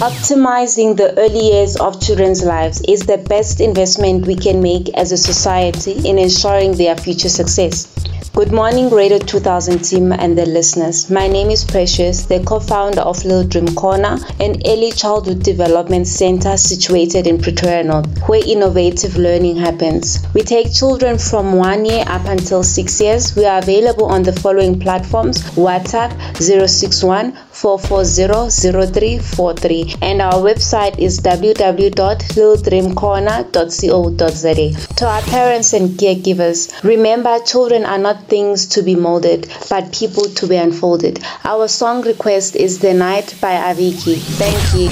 Optimizing the early years of children's lives is the best investment we can make as a society in ensuring their future success. Good morning, Radio 2000 team and the listeners. My name is Precious, the co founder of Little Dream Corner, an early childhood development center situated in Pretoria North, where innovative learning happens. We take children from one year up until six years. We are available on the following platforms WhatsApp 061 440 and our website is www.littledreamcorner.co.za. To our parents and caregivers, remember children are not things to be molded, but people to be unfolded. Our song request is The Night by Avicii. Thank you.